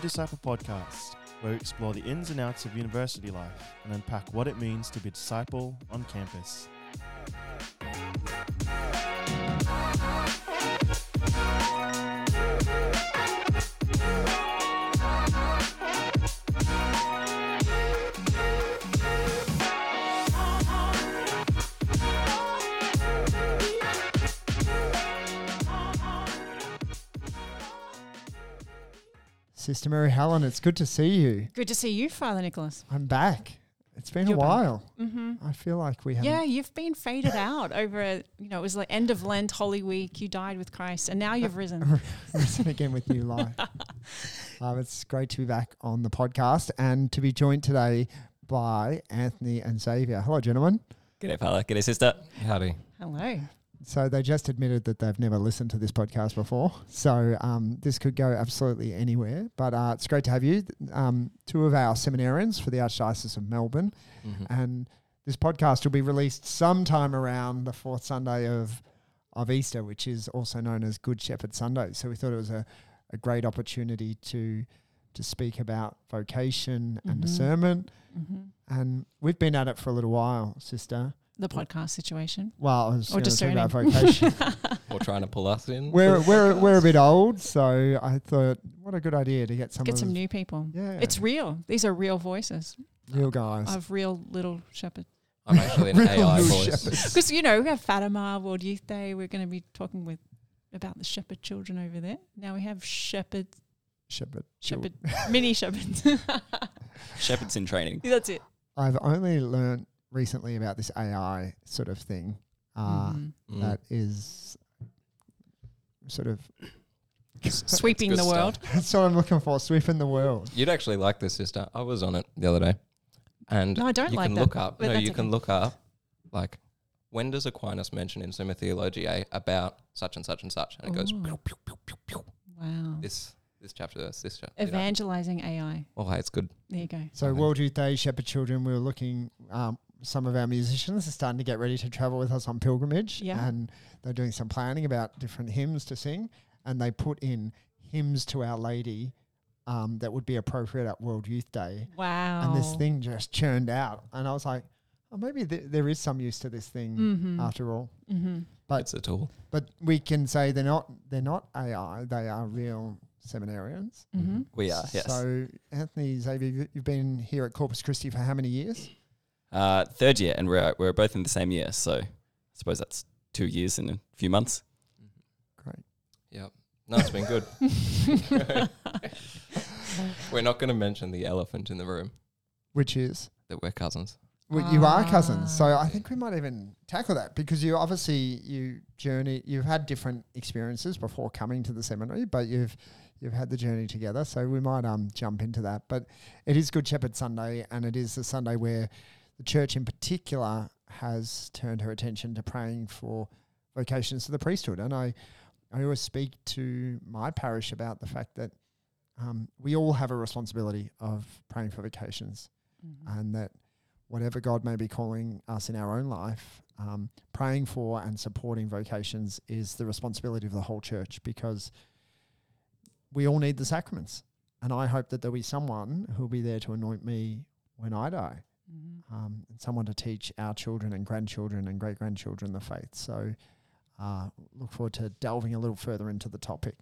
Disciple podcast, where we explore the ins and outs of university life and unpack what it means to be a disciple on campus. Sister Mary Helen, it's good to see you. Good to see you, Father Nicholas. I'm back. It's been You're a while. Mm-hmm. I feel like we haven't. Yeah, you've been faded out over, a, you know, it was like end of Lent, Holy Week. You died with Christ, and now you've risen. risen again with new life. um, it's great to be back on the podcast and to be joined today by Anthony and Xavier. Hello, gentlemen. G'day, fella. G'day, sister. Howdy. Hello. So they just admitted that they've never listened to this podcast before. So um, this could go absolutely anywhere. But uh, it's great to have you. Um, two of our seminarians for the Archdiocese of Melbourne. And this podcast will be released sometime around the fourth Sunday of of Easter, which is also known as Good Shepherd Sunday. So we thought it was a, a great opportunity to to speak about vocation and Mhm. discernment. hmm And we've been at it for a little while, sister. The podcast situation. Well, I was Or going to talk about vocation. Or trying to pull us in. we're we're we're a bit old, so I thought, what a good idea to get some Get of some new people. yeah, It's real. These are real voices real guys. of real little shepherds. I'm actually an Real AI voice. shepherds. Because, you know, we have Fatima World Youth Day. We're going to be talking with about the shepherd children over there. Now we have shepherds, Shepherd. shepherd, mini shepherds. Shepherds in training. That's it. I've only learned recently about this AI sort of thing uh, Mhm. Mm. that is sort of Sweeping the world. that's what I'm looking for, sweeping the world. You'd actually like this, sister. I was on it the other day. And No, I don't you like can that, look up. No, you okay. can look up, like, when does Aquinas mention in Summa Theologiae about such and such and such? And it goes, pew, pew, pew, pew, pew. Wow. this this chapter, this, this chapter. you know. Evangelizing AI. Oh, hey, it's good. There you go. So Okay. World Youth Day, Shepherd Children, we were looking. Um, some of our musicians are starting to get ready to travel with us on pilgrimage, Yeah. and they're doing some planning about different hymns to sing, and they put in hymns to Our Lady um, that would be appropriate at World Youth Day. Wow. and this thing just churned out. And I was like, oh, maybe th- there is some use to this thing Mm-hmm. after all. mm-hmm. But it's a tool. but we can say they're not they're not AI. They are real seminarians. Mm-hmm. We are, yes. So Anthony Xavier, you- you've been here at Corpus Christi for how many years? Uh, third year, and we're we're both in the same year, so I suppose that's two years in a few months. Great. Yep. No, it's been good. we're not going to mention the elephant in the room Which is that we're cousins. well, you are cousins. So Ah. I think we might even tackle that because you obviously you journey. You've had different experiences before coming to the seminary, but you've you've had the journey together. So we might um jump into that. But it is Good Shepherd Sunday, and it is the Sunday where the church in particular has turned her attention to praying for vocations to the priesthood. And I I always speak to my parish about the fact that um, we all have a responsibility of praying for vocations Mm-hmm. and that whatever God may be calling us in our own life, um, praying for and supporting vocations is the responsibility of the whole church because we all need the sacraments. And I hope that there'll be someone who'll be there to anoint me when I die, Mm-hmm. um, and someone to teach our children and grandchildren and great grandchildren the faith. So uh, look forward to delving a little further into the topic.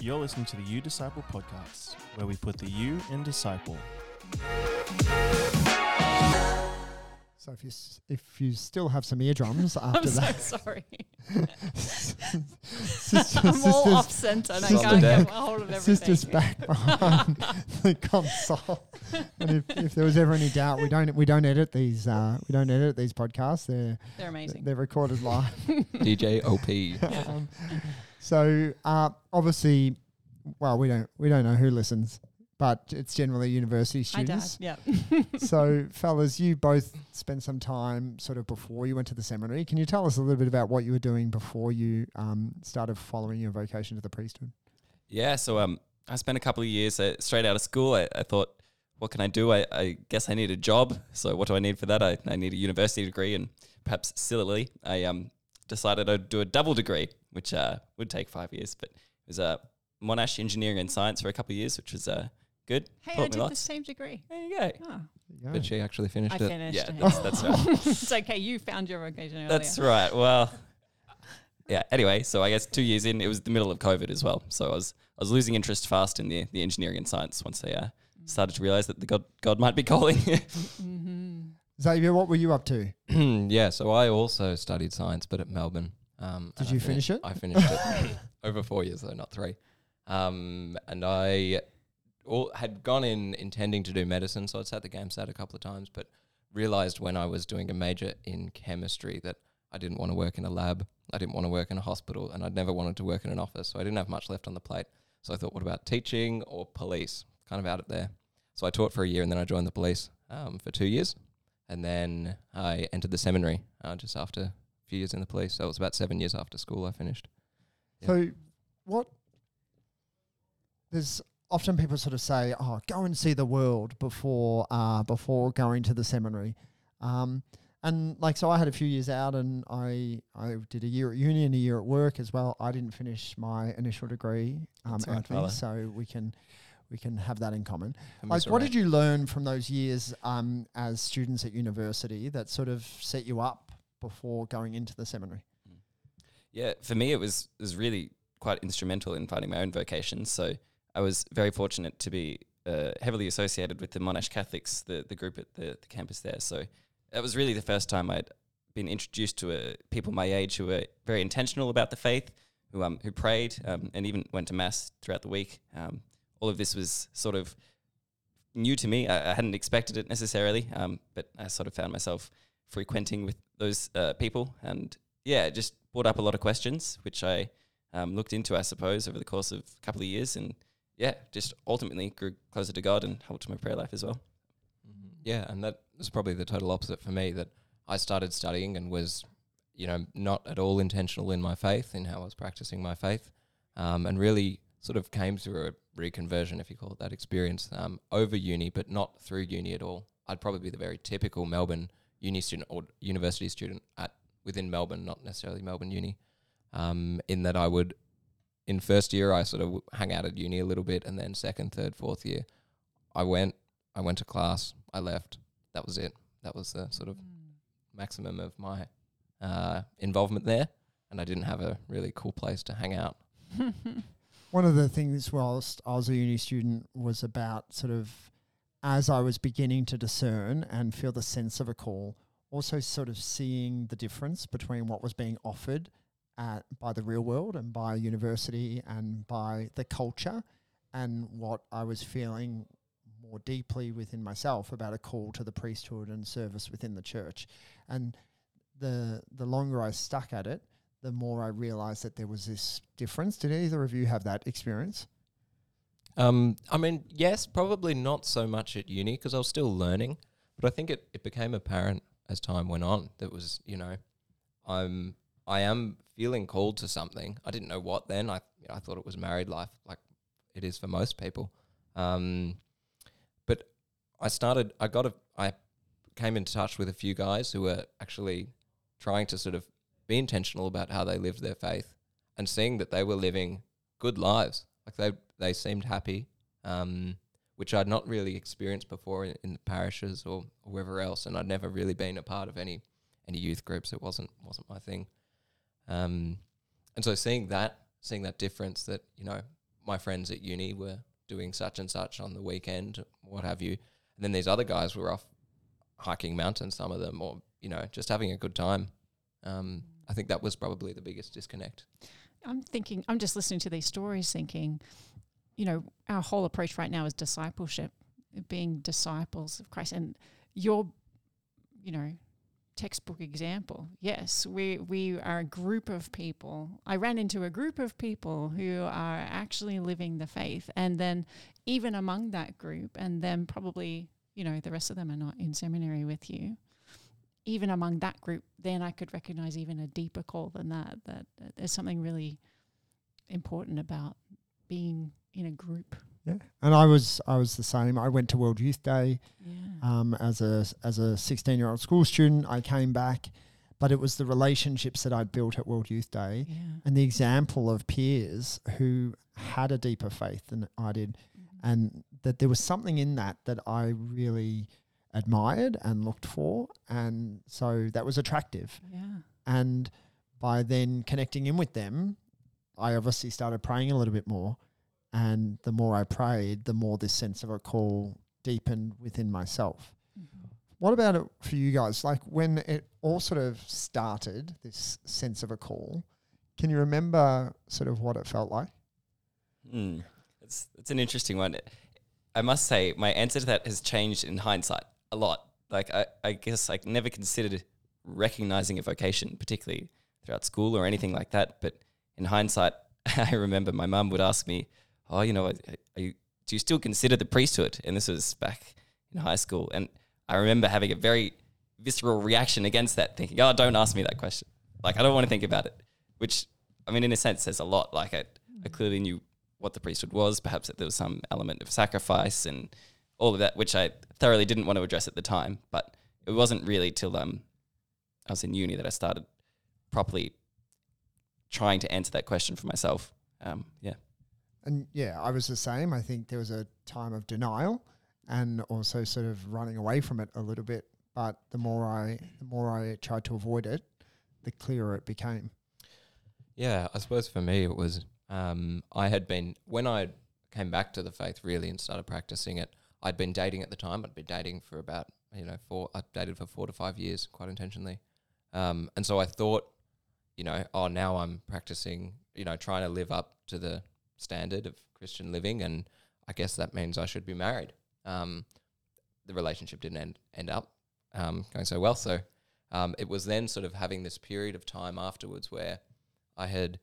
You're listening to the Udisciple podcast, where we put the you in disciple. So if you s- if you still have some eardrums after I'm so that, sorry. Sister- I'm all off center and I Sister can't Deck. get a hold of everything. Sister's back behind the console. And if, if there was ever any doubt, we don't we don't edit these uh, we don't edit these podcasts. They're They're amazing. they're recorded live. DJ OP. um, so uh, obviously, well, we don't we don't know who listens, but it's generally university My dad. students. Yeah. so, fellas, you both spent some time sort of before you went to the seminary. Can you tell us a little bit about what you were doing before you um, started following your vocation to the priesthood? Yeah, so um, I spent a couple of years uh, straight out of school. I, I thought, what can I do? I, I guess I need a job. So what do I need for that? I, I need a university degree, and perhaps sillily, I um decided I'd do a double degree, which uh, would take five years, but it was a uh, Monash Engineering and Science for a couple of years, which was uh, good. Hey, Taught I me did the same degree. There you go. Oh, There you go. But she actually finished I it. finished. Yeah, it. that's, that's right. it's okay. You found your vocation earlier. That's right. Well, yeah. Anyway, so I guess two years in, it was the middle of COVID as well. So I was I was losing interest fast in the the engineering and science once I uh, started to realize that the God God might be calling. Mm-hmm. Xavier, what were you up to? yeah, so I also studied science, but at Melbourne. Um, Did and I you fini- finish it? I finished it over four years, though, not three. Um, and I all, had gone in intending to do medicine, so I'd sat the GAMSAT a couple of times, but realized when I was doing a major in chemistry that I didn't want to work in a lab, I didn't want to work in a hospital, and I'd never wanted to work in an office, so I didn't have much left on the plate. So I thought, what about teaching or police? Kind of out it there. So I taught for a year, and then I joined the police um, for two years, and then I entered the seminary uh, just after a few years in the police. So it was about seven years after school I finished. Yeah. So, what? There's often people sort of say, "Oh, go and see the world before uh, before going to the seminary," um, and like so, I had a few years out, and I I did a year at uni and a year at work as well. I didn't finish my initial degree, um, right, Anthony, fella. so we can we can have that in common. And Like, what did you learn from those years um, as students at university that sort of set you up before going into the seminary? Yeah, for me, it was it was really quite instrumental in finding my own vocation. So I was very fortunate to be uh, heavily associated with the Monash Catholics, the the group at the, the campus there. So that was really the first time I'd been introduced to uh, people my age who were very intentional about the faith, who um who prayed um, and even went to mass throughout the week. Um, all of this was sort of new to me. I, I hadn't expected it necessarily, um, but I sort of found myself frequenting with those uh, people, and yeah, it just brought up a lot of questions, which I um, looked into, I suppose, over the course of a couple of years, and yeah, just ultimately grew closer to God and helped my prayer life as well. Mhm. Yeah, and that was probably the total opposite for me. That I started studying and was, you know, not at all intentional in my faith, in how I was practicing my faith, um, and really sort of came through a reconversion, if you call it that experience, um, over uni, but not through uni at all. I'd probably be the very typical Melbourne uni student or university student at within Melbourne, not necessarily Melbourne uni. Um, in that I would, in first year, I sort of w- hang out at uni a little bit, and then second, third, fourth year, I went, I went to class, I left. That was it. That was the sort of maximum of my uh, involvement there, and I didn't have a really cool place to hang out. One of the things whilst I was a uni student was about sort of as I was beginning to discern and feel the sense of a call, also sort of seeing the difference between what was being offered at by the real world and by university and by the culture and what I was feeling more deeply within myself about a call to the priesthood and service within the church. And the the longer I stuck at it, the more I realized that there was this difference. Did either of you have that experience? Um, I mean, yes, probably not so much at uni because I was still learning, but I think it, it became apparent as time went on that was, you know, I'm I am feeling called to something. I didn't know what then. I you know, I thought it was married life, like it is for most people. Um, but I started. I got a. I came in touch with a few guys who were actually trying to sort of be intentional about how they lived their faith and seeing that they were living good lives. Like they they seemed happy, um, which I'd not really experienced before in, in the parishes or, or wherever else, and I'd never really been a part of any any youth groups. It wasn't wasn't my thing. Um, and so seeing that, seeing that difference that you know my friends at uni were doing such and such on the weekend, what have you, and then these other guys were off hiking mountains, some of them, or you know just having a good time. Um, I think that was probably the biggest disconnect. I'm thinking, I'm just listening to these stories thinking, you know, our whole approach right now is discipleship, being disciples of Christ. And your, you know, textbook example, yes, we, we are a group of people. I ran into a group of people who are actually living the faith. And then even among that group, and then probably, you know, the rest of them are not in seminary with you even among that group, then I could recognize even a deeper call than that. That, that there's something really important about being in a group. Yeah, and I was I was the same. I went to World Youth Day Yeah. um, as a as a sixteen year old school student. I came back, but it was the relationships that I'd built at World Youth Day Yeah. and the example of peers who had a deeper faith than I did, and that there was something in that that I really admired and looked for, and so that was attractive. Yeah. And by then connecting in with them, I obviously started praying a little bit more, and the more I prayed, the more this sense of a call deepened within myself. Mm-hmm. What about it for you guys? Like when it all sort of started, this sense of a call, can you remember sort of what it felt like? Hmm. It's it's an interesting one. I must say, my answer to that has changed in hindsight a lot. Like I, I guess I never considered recognizing a vocation, particularly throughout school or anything like that. But in hindsight, I remember my mum would ask me, "Oh, you know, are you, do you still consider the priesthood?" And this was back in high school, and I remember having a very visceral reaction against that, thinking, "Oh, don't ask me that question. Like, I don't want to think about it." Which, I mean, in a sense, says a lot. Like, I, I clearly knew what the priesthood was, perhaps that there was some element of sacrifice and all of that, which I thoroughly didn't want to address at the time. But it wasn't really till um, I was in uni that I started properly trying to answer that question for myself. Um, yeah. And yeah, I was the same. I think there was a time of denial and also sort of running away from it a little bit. But the more I the more I tried to avoid it, the clearer it became. Yeah, I suppose for me it was um, I had been when I came back to the faith really and started practicing it. I'd been dating at the time. I'd been dating for about you know four. I dated for four to five years, quite intentionally, um, and so I thought, you know, oh now I'm practicing, you know, trying to live up to the standard of Christian living, and I guess that means I should be married. Um, the relationship didn't end end up um, going so well, so um, it was then sort of having this period of time afterwards where I had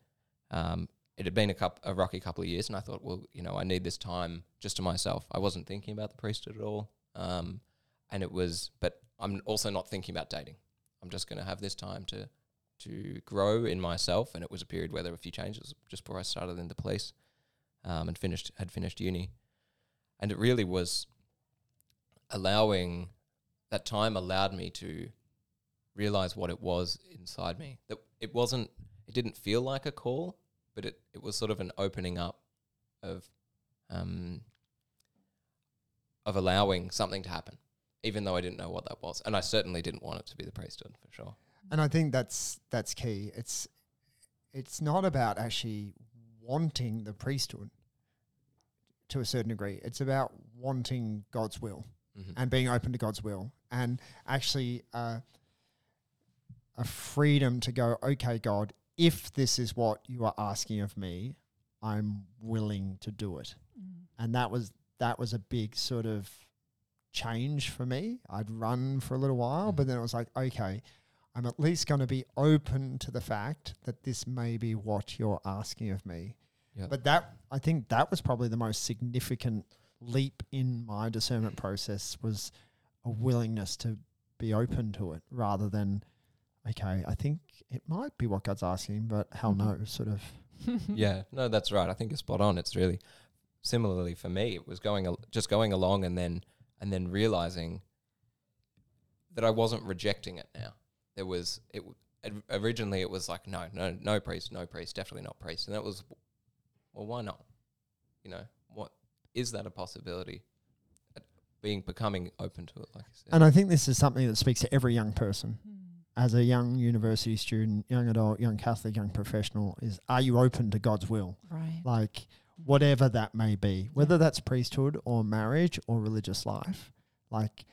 um, it had been a cup a rocky couple of years, and I thought, well, you know, I need this time just to myself. I wasn't thinking about the priesthood at all, um, and it was, but I'm also not thinking about dating. I'm just going to have this time to to grow in myself, and it was a period where there were a few changes just before I started in the police um, and finished had finished uni, and it really was allowing that time allowed me to realize what it was inside me. That it wasn't, it didn't feel like a call, but it, it was sort of an opening up of, um, of allowing something to happen, even though I didn't know what that was, and I certainly didn't want it to be the priesthood for sure. And I think that's that's key. It's it's not about actually wanting the priesthood to a certain degree. It's about wanting God's will Mm-hmm. and being open to God's will, and actually uh, a freedom to go, okay, God, if this is what you are asking of me, I'm willing to do it. Mm. And that was that was a big sort of change for me. I'd run for a little while, but then it was like, okay, I'm at least going to be open to the fact that this may be what you're asking of me. Yep. But that I think that was probably the most significant leap in my discernment process was a willingness to be open to it rather than okay, I think it might be what God's asking, but hell no, mm-hmm. sort of. yeah, no, that's right. I think you're spot on. It's really similarly for me. It was going al- just going along and then and then realizing that I wasn't rejecting it. Now there was it w- originally it was like no, no, no priest, no priest, definitely not priest, and that was well, why not? You know, what is that a possibility? Being becoming open to it, like you said. And I think this is something that speaks to every young person. Mm. As a young university student, young adult, young Catholic, young professional, is are you open to God's will? Right. Like whatever that may be, whether that's priesthood or marriage or religious life. Like,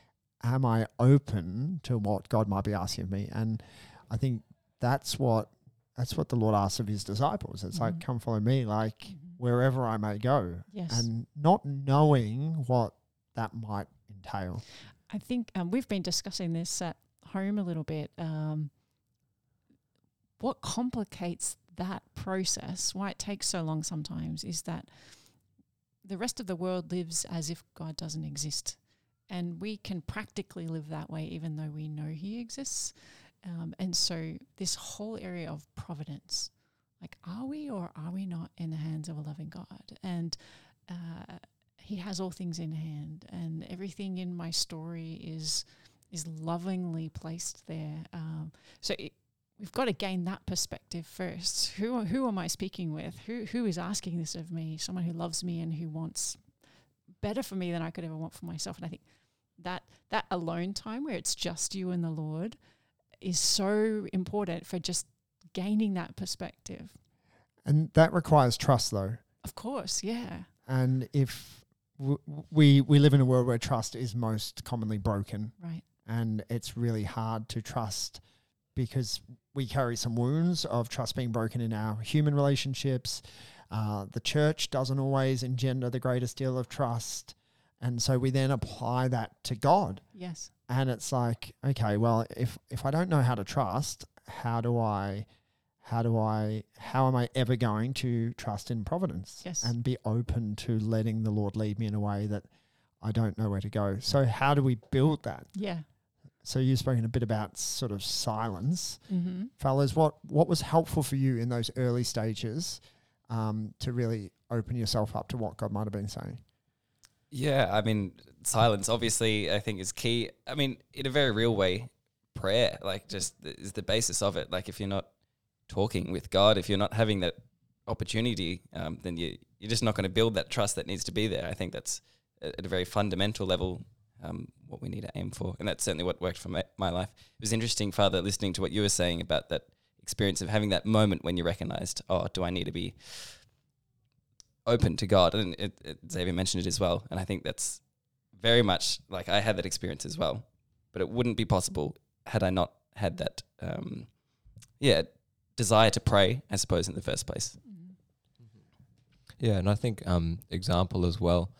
am I open to what God might be asking of me? And I think that's what that's what the Lord asks of his disciples. It's like, Mhm. come follow me, like Mhm. wherever I may go. Yes. And not knowing what that might entail. I think um, we've been discussing this at home a little bit. Um, what complicates that process, why it takes so long sometimes, is that the rest of the world lives as if God doesn't exist. And we can practically live that way even though we know He exists. Um, and so, this whole area of providence like, are we or are we not in the hands of a loving God? And uh, He has all things in hand, and everything in my story is is lovingly placed there. Um, so it, we've got to gain that perspective first. Who who am I speaking with? Who who is asking this of me? Someone who loves me and who wants better for me than I could ever want for myself. And I think that that alone time where it's just you and the Lord is so important for just gaining that perspective. And that requires trust, though. Of course, yeah. And if w- we we live in a world where trust is most commonly broken, Right. and it's really hard to trust because we carry some wounds of trust being broken in our human relationships. Uh, the church doesn't always engender the greatest deal of trust. And so we then apply that to God. Yes. And it's like, okay, well, if, if I don't know how to trust, how do I, how do I, how am I ever going to trust in providence Yes. and be open to letting the Lord lead me in a way that I don't know where to go? So, how do we build that? Yeah. So you've spoken a bit about sort of silence, Mm-hmm. fellas. What what was helpful for you in those early stages um, to really open yourself up to what God might have been saying? Yeah, I mean, silence obviously I think is key. I mean, in a very real way, prayer like just is the basis of it. Like if you're not talking with God, if you're not having that opportunity, um, then you you're just not going to build that trust that needs to be there. I think that's at a very fundamental level um, what we need to aim for, and that's certainly what worked for my, my life. It was interesting, Father, listening to what you were saying about that experience of having that moment when you recognized, oh, do I need to be open to God? And it, it, Xavier mentioned it as well, and I think that's very much like I had that experience as well, but it wouldn't be possible had I not had that, um, yeah, desire to pray, I suppose, in the first place. Yeah, and I think um, example as well.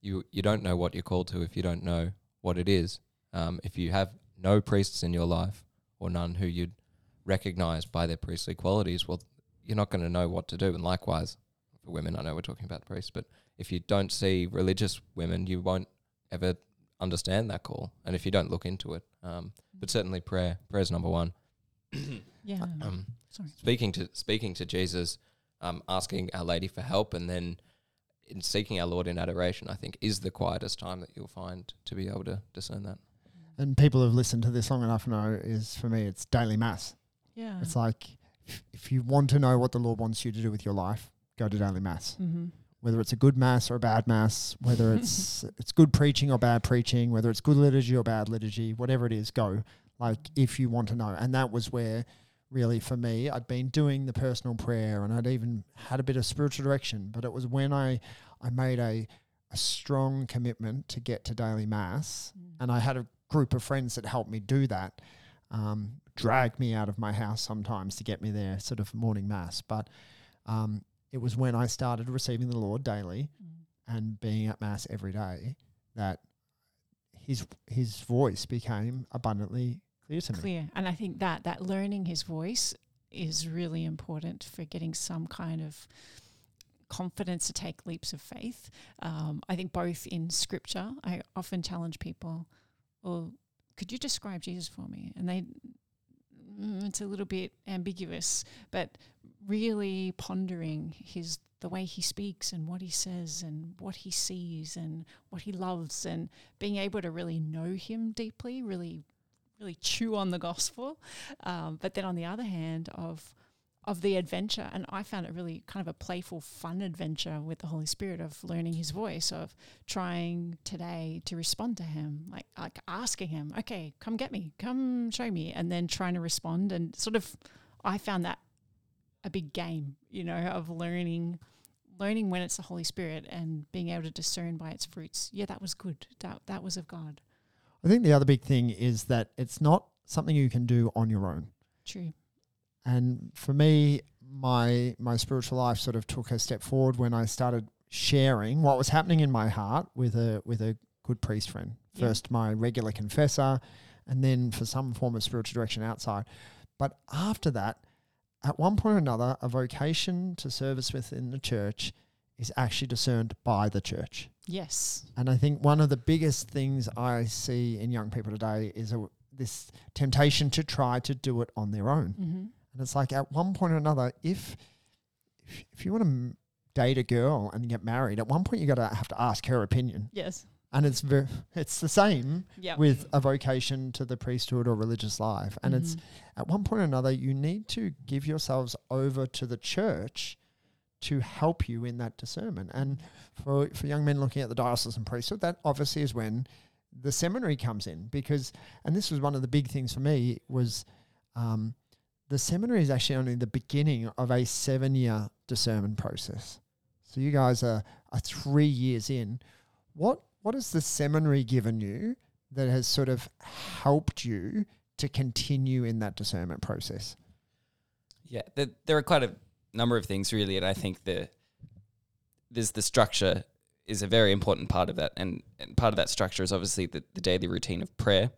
You you don't know what you're called to if you don't know what it is. Um, if you have no priests in your life or none who you'd recognize by their priestly qualities, well, you're not going to know what to do. And likewise, for women, I know we're talking about priests, but if you don't see religious women, you won't ever understand that call. And if you don't look into it, um, but certainly prayer, prayer is number one. Yeah. Um, Sorry. speaking to speaking to Jesus, um, asking Our Lady for help, and then in seeking our Lord in adoration, I think is the quietest time that you'll find to be able to discern that. And people who've listened to this long enough know is for me, it's daily mass. Yeah. It's like if, if you want to know what the Lord wants you to do with your life, go to daily mass. mm-hmm. Whether it's a good mass or a bad mass, whether it's it's good preaching or bad preaching, whether it's good liturgy or bad liturgy, whatever it is, go. Like if you want to know. And that was where really for me, I'd been doing the personal prayer and I'd even had a bit of spiritual direction. But it was when I I made a a strong commitment to get to daily mass and I had a group of friends that helped me do that, um, drag me out of my house sometimes to get me there, sort of morning mass. But um, it was when I started receiving the Lord daily Mm. and being at mass every day that his his voice became abundantly clear to me. clear. And I think that that learning his voice is really important for getting some kind of confidence to take leaps of faith. Um, I think both in scripture, I often challenge people, well, could you describe Jesus for me? And they, mm, it's a little bit ambiguous, but really pondering his the way he speaks and what he says and what he sees and what he loves and being able to really know him deeply, really really chew on the gospel. Um, but then on the other hand, of of the adventure, and I found it really kind of a playful, fun adventure with the Holy Spirit of learning His voice, of trying today to respond to Him, like like asking Him, "Okay, come get me, come show me," and then trying to respond, and sort of, I found that a big game, you know, of learning learning when it's the Holy Spirit and being able to discern by its fruits. Yeah, that was good. That that was of God. I think the other big thing is that it's not something you can do on your own. True. And for me, my my spiritual life sort of took a step forward when I started sharing what was happening in my heart with a with a good priest friend. Yeah. First my regular confessor and then for some form of spiritual direction outside. But after that, at one point or another, a vocation to service within the church is actually discerned by the church. Yes. And I think one of the biggest things I see in young people today is a, this temptation to try to do it on their own. Mm-hmm. And it's like at one point or another, if if, if you want to date a girl and get married, at one point you got to have to ask her opinion. Yes. And it's very it's the same Yeah. with a vocation to the priesthood or religious life, and it's at one point or another you need to give yourselves over to the church to help you in that discernment. And for for young men looking at the diocesan priesthood, that obviously is when the seminary comes in because, and this was one of the big things for me was. Um, the seminary is actually only the beginning of a seven year discernment process. So you guys are, are three years in. What what has the seminary given you that has sort of helped you to continue in that discernment process? Yeah, there, there are quite a number of things really, and I think the there's the structure is a very important part of that, and, and part of that structure is obviously the, the daily routine of prayer.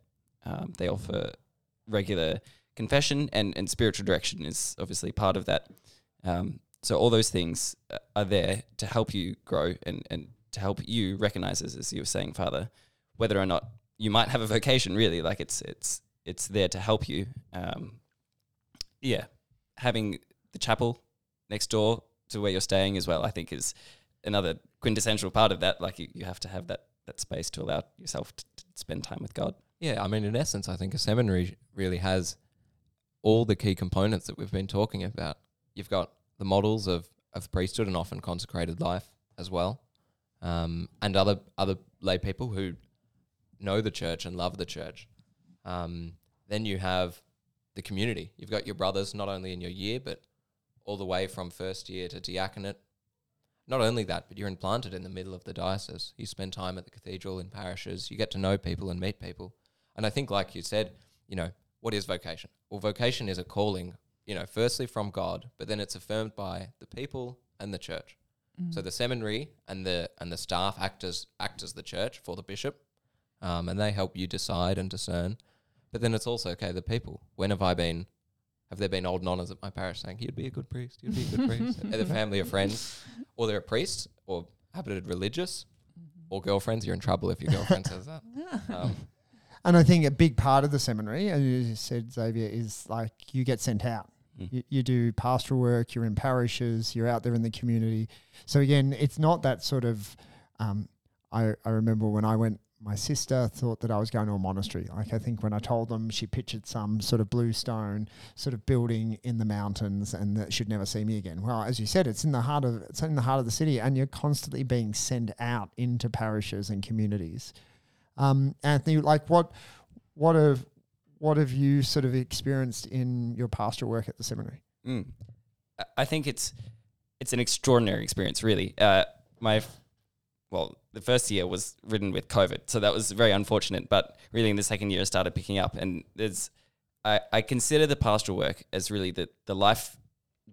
Um, they offer regular confession, and, and spiritual direction is obviously part of that. Um, so all those things uh, are there to help you grow and, and to help you recognize, as, as you were saying, Father, whether or not you might have a vocation. Really, like it's it's it's there to help you. Um, yeah, having the chapel next door to where you're staying as well, I think is another quintessential part of that. Like you, you have to have that that space to allow yourself to, to spend time with God. Yeah, I mean, in essence, I think a seminary really has all the key components that we've been talking about. You've got the models of, of priesthood and often consecrated life as well, um, and other other lay people who know the church and love the church. Um, then you have the community. You've got your brothers not only in your year, but all the way from first year to diaconate. Not only that, but you're implanted in the middle of the diocese. You spend time at the cathedral in parishes. You get to know people and meet people. And I think, like you said, you know, what is vocation? Well, vocation is a calling, you know, firstly from God, but then it's affirmed by the people and the church. So the seminary and the and the staff act as act as the church for the bishop, um, and they help you decide and discern. But then it's also okay the people. When have I been? Have there been old nonnas at my parish saying you'd be a good priest? You'd be a good priest. Are the family or friends, or they're a priest or habited religious, or girlfriends? You're in trouble if your girlfriend says that. Um, And I think a big part of the seminary, as you said, Xavier, is like you get sent out. Mm. You, you do pastoral work, you're in parishes, you're out there in the community. So again, it's not that sort of. Um, I I remember when I went, my sister thought that I was going to a monastery. Like I think when I told them, she pictured some sort of blue stone sort of building in the mountains, and that she'd never see me again. Well, as you said, it's in the heart of it's in the heart of the city, and you're constantly being sent out into parishes and communities. Um, Anthony, like what what have what have you sort of experienced in your pastoral work at the seminary? Mm. I- I think it's it's an extraordinary experience, really. Uh, my well, the first year was ridden with COVID, so that was very unfortunate. But really, in the second year, it started picking up, and there's I, I consider the pastoral work as really the the life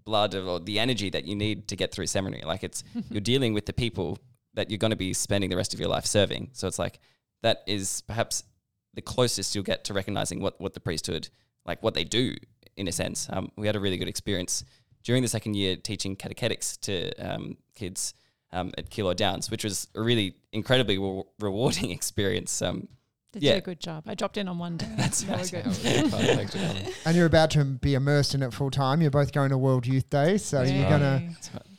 blood of, or the energy that you need to get through seminary. Like it's you're dealing with the people that you're going to be spending the rest of your life serving. So it's like that is perhaps the closest you'll get to recognizing what what the priesthood like what they do in a sense. Um, we had a really good experience during the second year teaching catechetics to um, kids um, at Keilor Downs, which was a really incredibly re- rewarding experience. Um, They Yeah. did a good job. I dropped in on one day. That's They right. good. that was really fun. Thanks for coming. And you're about to be immersed in it full time. You're both going to World Youth Day, so you're gonna.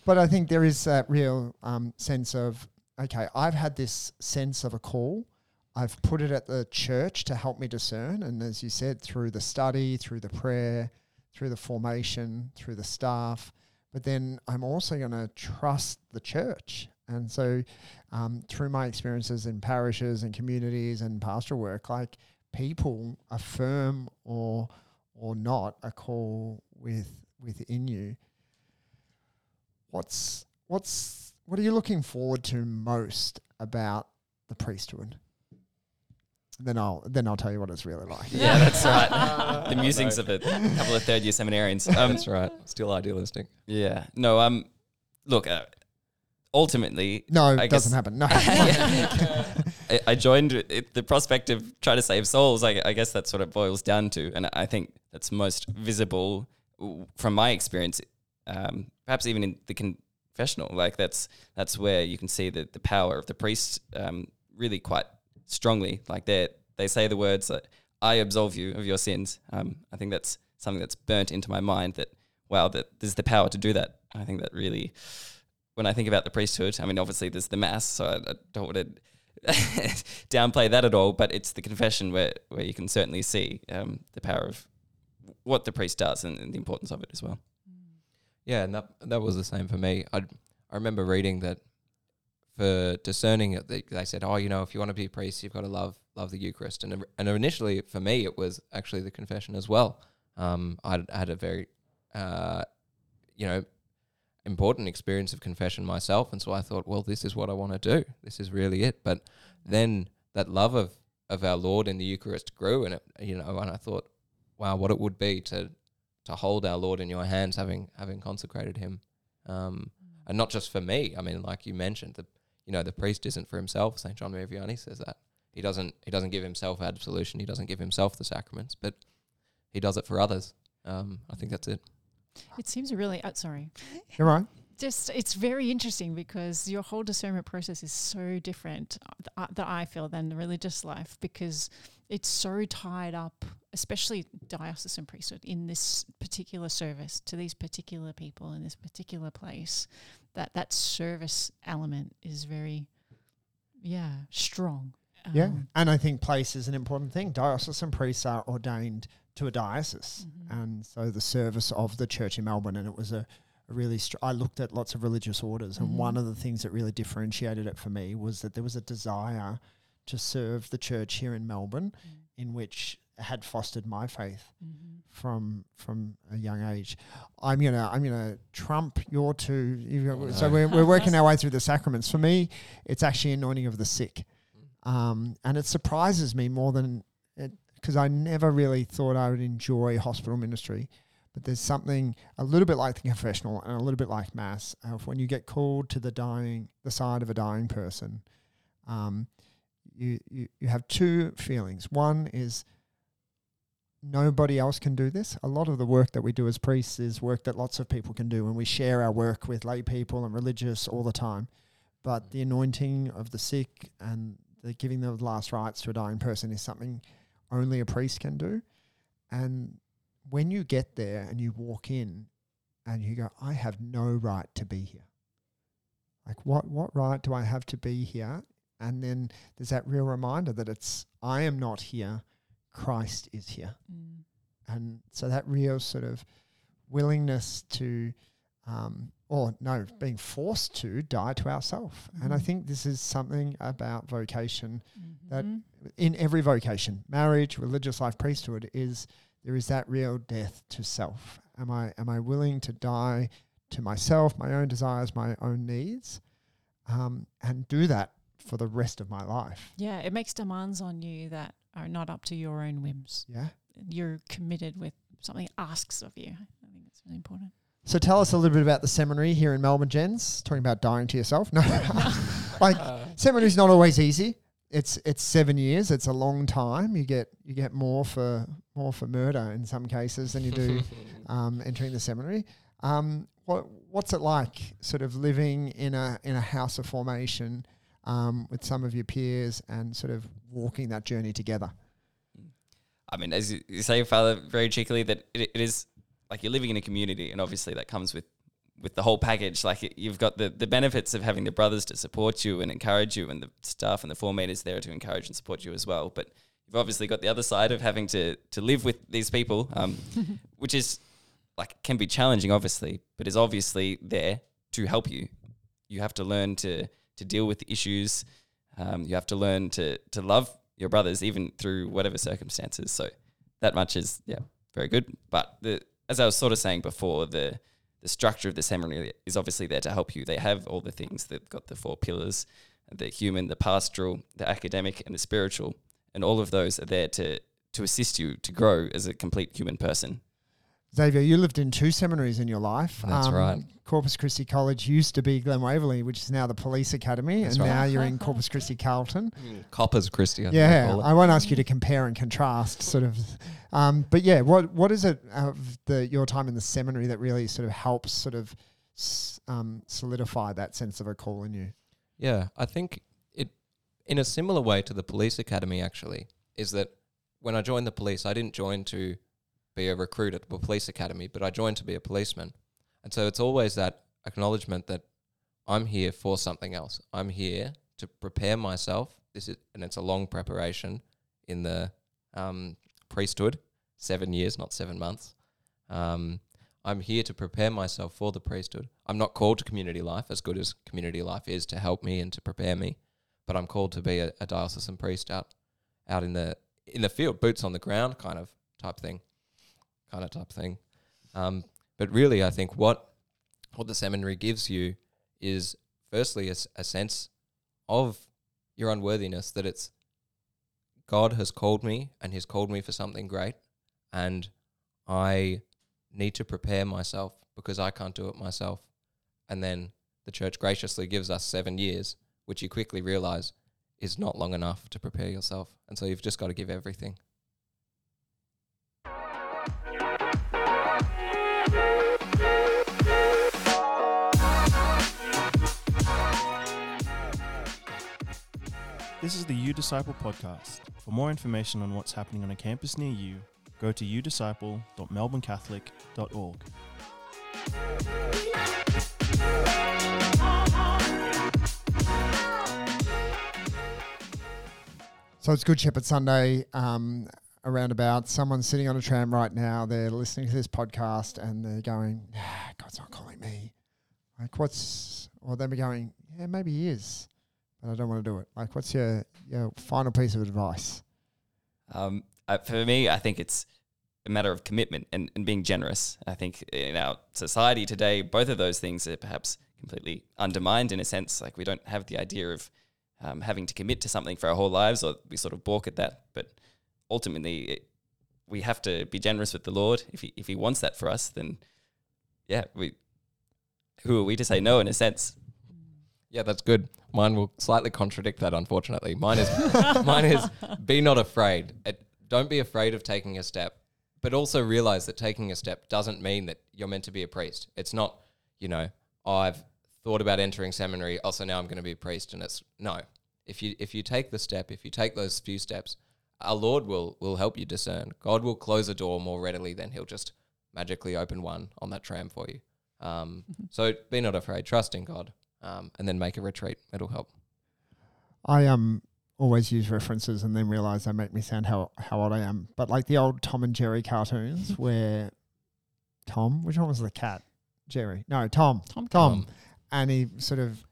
But I think there is that real um, sense of okay, I've had this sense of a call. I've put it at the church to help me discern, and as you said, through the study, through the prayer, through the formation, through the staff. But then I'm also going to trust the church, and so um, through my experiences in parishes and communities and pastoral work, like people affirm or or not a call with within you. What's what's what are you looking forward to most about the priesthood? Then I'll then I'll tell you what it's really like. yeah, that's right. the musings of a couple of third year seminarians. Um, That's right. Still idealistic. yeah. No. Um. Look. Uh, ultimately, No, I it doesn't guess- happen. No. I, I joined it, the prospect of trying to save souls. I, I guess that's what it boils down to, and I think that's most visible from my experience. Um, perhaps even in the confessional, like that's that's where you can see the the power of the priest um, really quite strongly. Like they they say the words that I absolve you of your sins. Um, I think that's something that's burnt into my mind. That wow, that there's the power to do that. I think that really when I think about the priesthood, I mean, obviously there's the mass, so I, I don't want to downplay that at all, but it's the confession where, where you can certainly see um, the power of what the priest does and, and the importance of it as well. Yeah, and that that was the same for me. I I remember reading that for discerning it, they, they said, oh, you know, if you want to be a priest, you've got to love love the Eucharist. And and initially for me, it was actually the confession as well. Um, I had a very, uh, you know, important experience of confession myself, and so I thought, well, this is what I want to do. This is really it. But then that love of of our Lord in the Eucharist grew, and it, you know, and I thought, wow, what it would be to to hold our Lord in your hands, having having consecrated Him, um, and not just for me. I mean, like you mentioned, the you know the priest isn't for himself. Saint John Maria Vianney says that he doesn't he doesn't give himself absolution. He doesn't give himself the sacraments, but he does it for others. Um, I think that's it. It seems really. Uh, sorry. You're right. Just it's very interesting because your whole discernment process is so different uh, that I feel than the religious life because it's so tied up, especially diocesan priesthood, in this particular service to these particular people in this particular place. That that service element is very, yeah, strong. Yeah. Um, And I think place is an important thing. Diocesan priests are ordained to a diocese. Mhm. And so the service of the church in Melbourne, and it was a, a really, str- I looked at lots of religious orders, and one Mhm. of the things that really differentiated it for me was that there was a desire to serve the church here in Melbourne, in which had fostered my faith mhm. from from a young age. I'm gonna I'm gonna trump your two. you Oh, so no. we're we're working our way through the sacraments. For me, it's actually anointing of the sick, um, and it surprises me more than because I never really thought I would enjoy hospital ministry. But there's something a little bit like the confessional and a little bit like mass. Of when you get called to the dying, the side of a dying person, um, you, you you have two feelings. One is nobody else can do this. A lot of the work that we do as priests is work that lots of people can do, and we share our work with lay people and religious all the time. But the anointing of the sick and the giving the last rites to a dying person is something only a priest can do. And when you get there and you walk in and you go, I have no right to be here. Like what what right do I have to be here? And then there's that real reminder that it's I am not here, Christ is here Mm. and so that real sort of willingness to um, or no being forced to die to ourselves and i Mhm. think this is something about vocation That- Mhm. in every vocation marriage religious life priesthood is there is that real death to self am i am i willing to die to myself my own desires my own needs um, and do that for the rest of my life Yeah, it makes demands on you that are not up to your own whims. yeah You're committed with something asks of you. I think it's really important. So tell us a little bit about the seminary here in Melbourne, Jens. Talking about dying to yourself. No, like seminary's not always easy. It's it's seven years. It's a long time. You get you get more for more for murder in some cases than you do um, entering the seminary. Um, what what's it like, sort of living in a in a house of formation um, with some of your peers and sort of walking that journey together? I mean, as you, you say, Father, very cheekily, that it, it is like you're living in a community, and obviously that comes with with the whole package. Like it, you've got the the benefits of having the brothers to support you and encourage you, and the staff and the formators there to encourage and support you as well. But you've obviously got the other side of having to to live with these people, um, which is like can be challenging, obviously, but is obviously there to help you. You have to learn to to deal with issues. Um, you have to learn to to love your brothers even through whatever circumstances. So that much is yeah very good. But the as I was sort of saying before, the the structure of the seminary is obviously there to help you. They have all the things. They've got the four pillars: the human, the pastoral, the academic, and the spiritual. And all of those are there to to assist you to grow as a complete human person. Xavier, you lived in two seminaries in your life. Um, That's right. Corpus Christi College used to be Glen Waverley, which is now the Police Academy, That's and right. now you're in Corpus Christi Carlton. Coppers Christian. Yeah, I won't ask you to compare and contrast, sort of. Um, but yeah, what what is it of the your time in the seminary that really sort of helps sort of um, solidify that sense of a call in you? Yeah, I think it, in a similar way to the police academy, actually, is that when I joined the police, I didn't join to be a recruit at the police academy, but I joined to be a policeman. And so it's always that acknowledgement that I'm here for something else. I'm here to prepare myself this is and it's a long preparation in the um, priesthood, seven years, not seven months. Um, I'm here to prepare myself for the priesthood. I'm not called to community life, as good as community life is to help me and to prepare me, but I'm called to be a, a diocesan priest out, out in the in the field, boots on the ground, kind of type thing, kind of type thing. Um, but really, I think what what the seminary gives you is firstly a sense of your unworthiness that it's God has called me and He's called me for something great, and I need to prepare myself because I can't do it myself. And then the church graciously gives us seven years, which you quickly realize is not long enough to prepare yourself. And so you've just got to give everything. This is the Udisciple podcast. For more information on what's happening on a campus near you, go to udisciple.melbournecatholic.org. So it's Good Shepherd Sunday. Um, around about someone's sitting on a tram right now. They're listening to this podcast and they're going, ah, "God's not calling me." Like, what's? Or they'll be going, "Yeah, maybe he is, but I don't want to do it." Like, what's your your final piece of advice? Um, uh, for me, I think it's a matter of commitment and, and being generous. I think in our society today, both of those things are perhaps completely undermined in a sense. Like we don't have the idea of um, having to commit to something for our whole lives, or we sort of balk at that. But ultimately, it, we have to be generous with the Lord. If he if He wants that for us, then yeah, we who are we to say no? In a sense, Yeah, that's good. Mine will slightly contradict that, unfortunately. Mine is mine is be not afraid. It, don't be afraid of taking a step, but also realize that taking a step doesn't mean that you're meant to be a priest. It's not, you know, oh, I've thought about entering seminary, also now I'm going to be a priest, and it's no. If you if you take the step, if you take those few steps, our Lord will will help you discern. God will close a door more readily than He'll just magically open one on that tram for you. Um, so be not afraid. Trust in God, um, and then make a retreat. It'll help. I um always use references and then realize they make me sound how how old I am. But like the old Tom and Jerry cartoons where Tom, which one was the cat? Jerry. No, Tom. Tom. Tom. And he sort of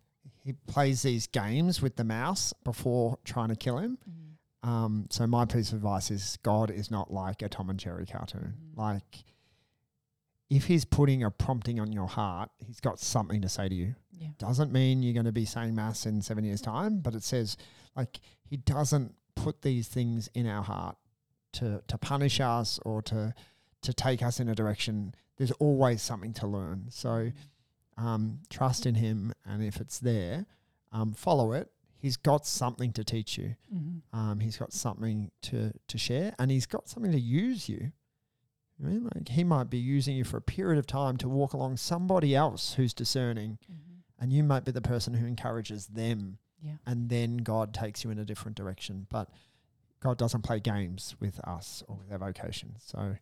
he plays these games with the mouse before trying to kill him. Mm. Um, so my piece of advice is God is not like a Tom and Jerry cartoon. Mhm. Like if he's putting a prompting on your heart, he's got something to say to you. Yeah. Doesn't mean you're going to be saying mass in seven years' time, but it says like he doesn't put these things in our heart to to punish us or to to take us in a direction. There's always something to learn. So um, trust in him, and if it's there, um, follow it. He's got something to teach you. Mhm. Um, he's got something to to share, and he's got something to use you. I mean, like he might be using you for a period of time to walk along somebody else who's discerning, Mhm. and you might be the person who encourages them, Yeah. and then God takes you in a different direction. But God doesn't play games with us or with our vocation. So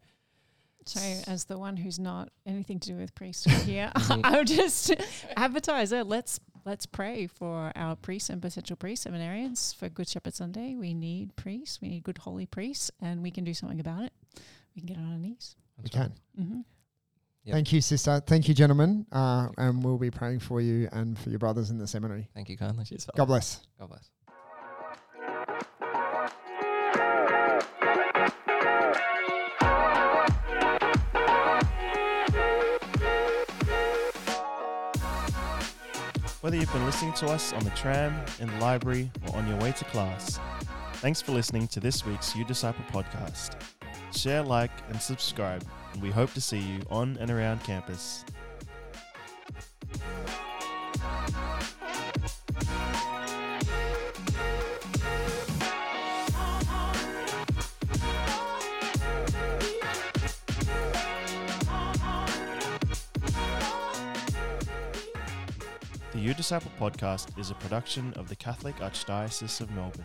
So, as the one who's not anything to do with priesthood here, Mhm. I'll just advertise it. Let's let's pray for our priests and potential priests, seminarians for Good Shepherd Sunday. We need priests. We need good holy priests, and we can do something about it. We can get on our knees. we That's can. Mm-hmm. Yep. Thank you, sister. Thank you, gentlemen. Uh, and we'll be praying for you and for your brothers in the seminary. Thank you kindly. Cheers. God bless. God bless. Whether you've been listening to us on the tram, in the library, or on your way to class, thanks for listening to this week's Udisciple podcast. Share, like, and subscribe, and we hope to see you on and around campus. The Udisciple podcast is a production of the Catholic Archdiocese of Melbourne.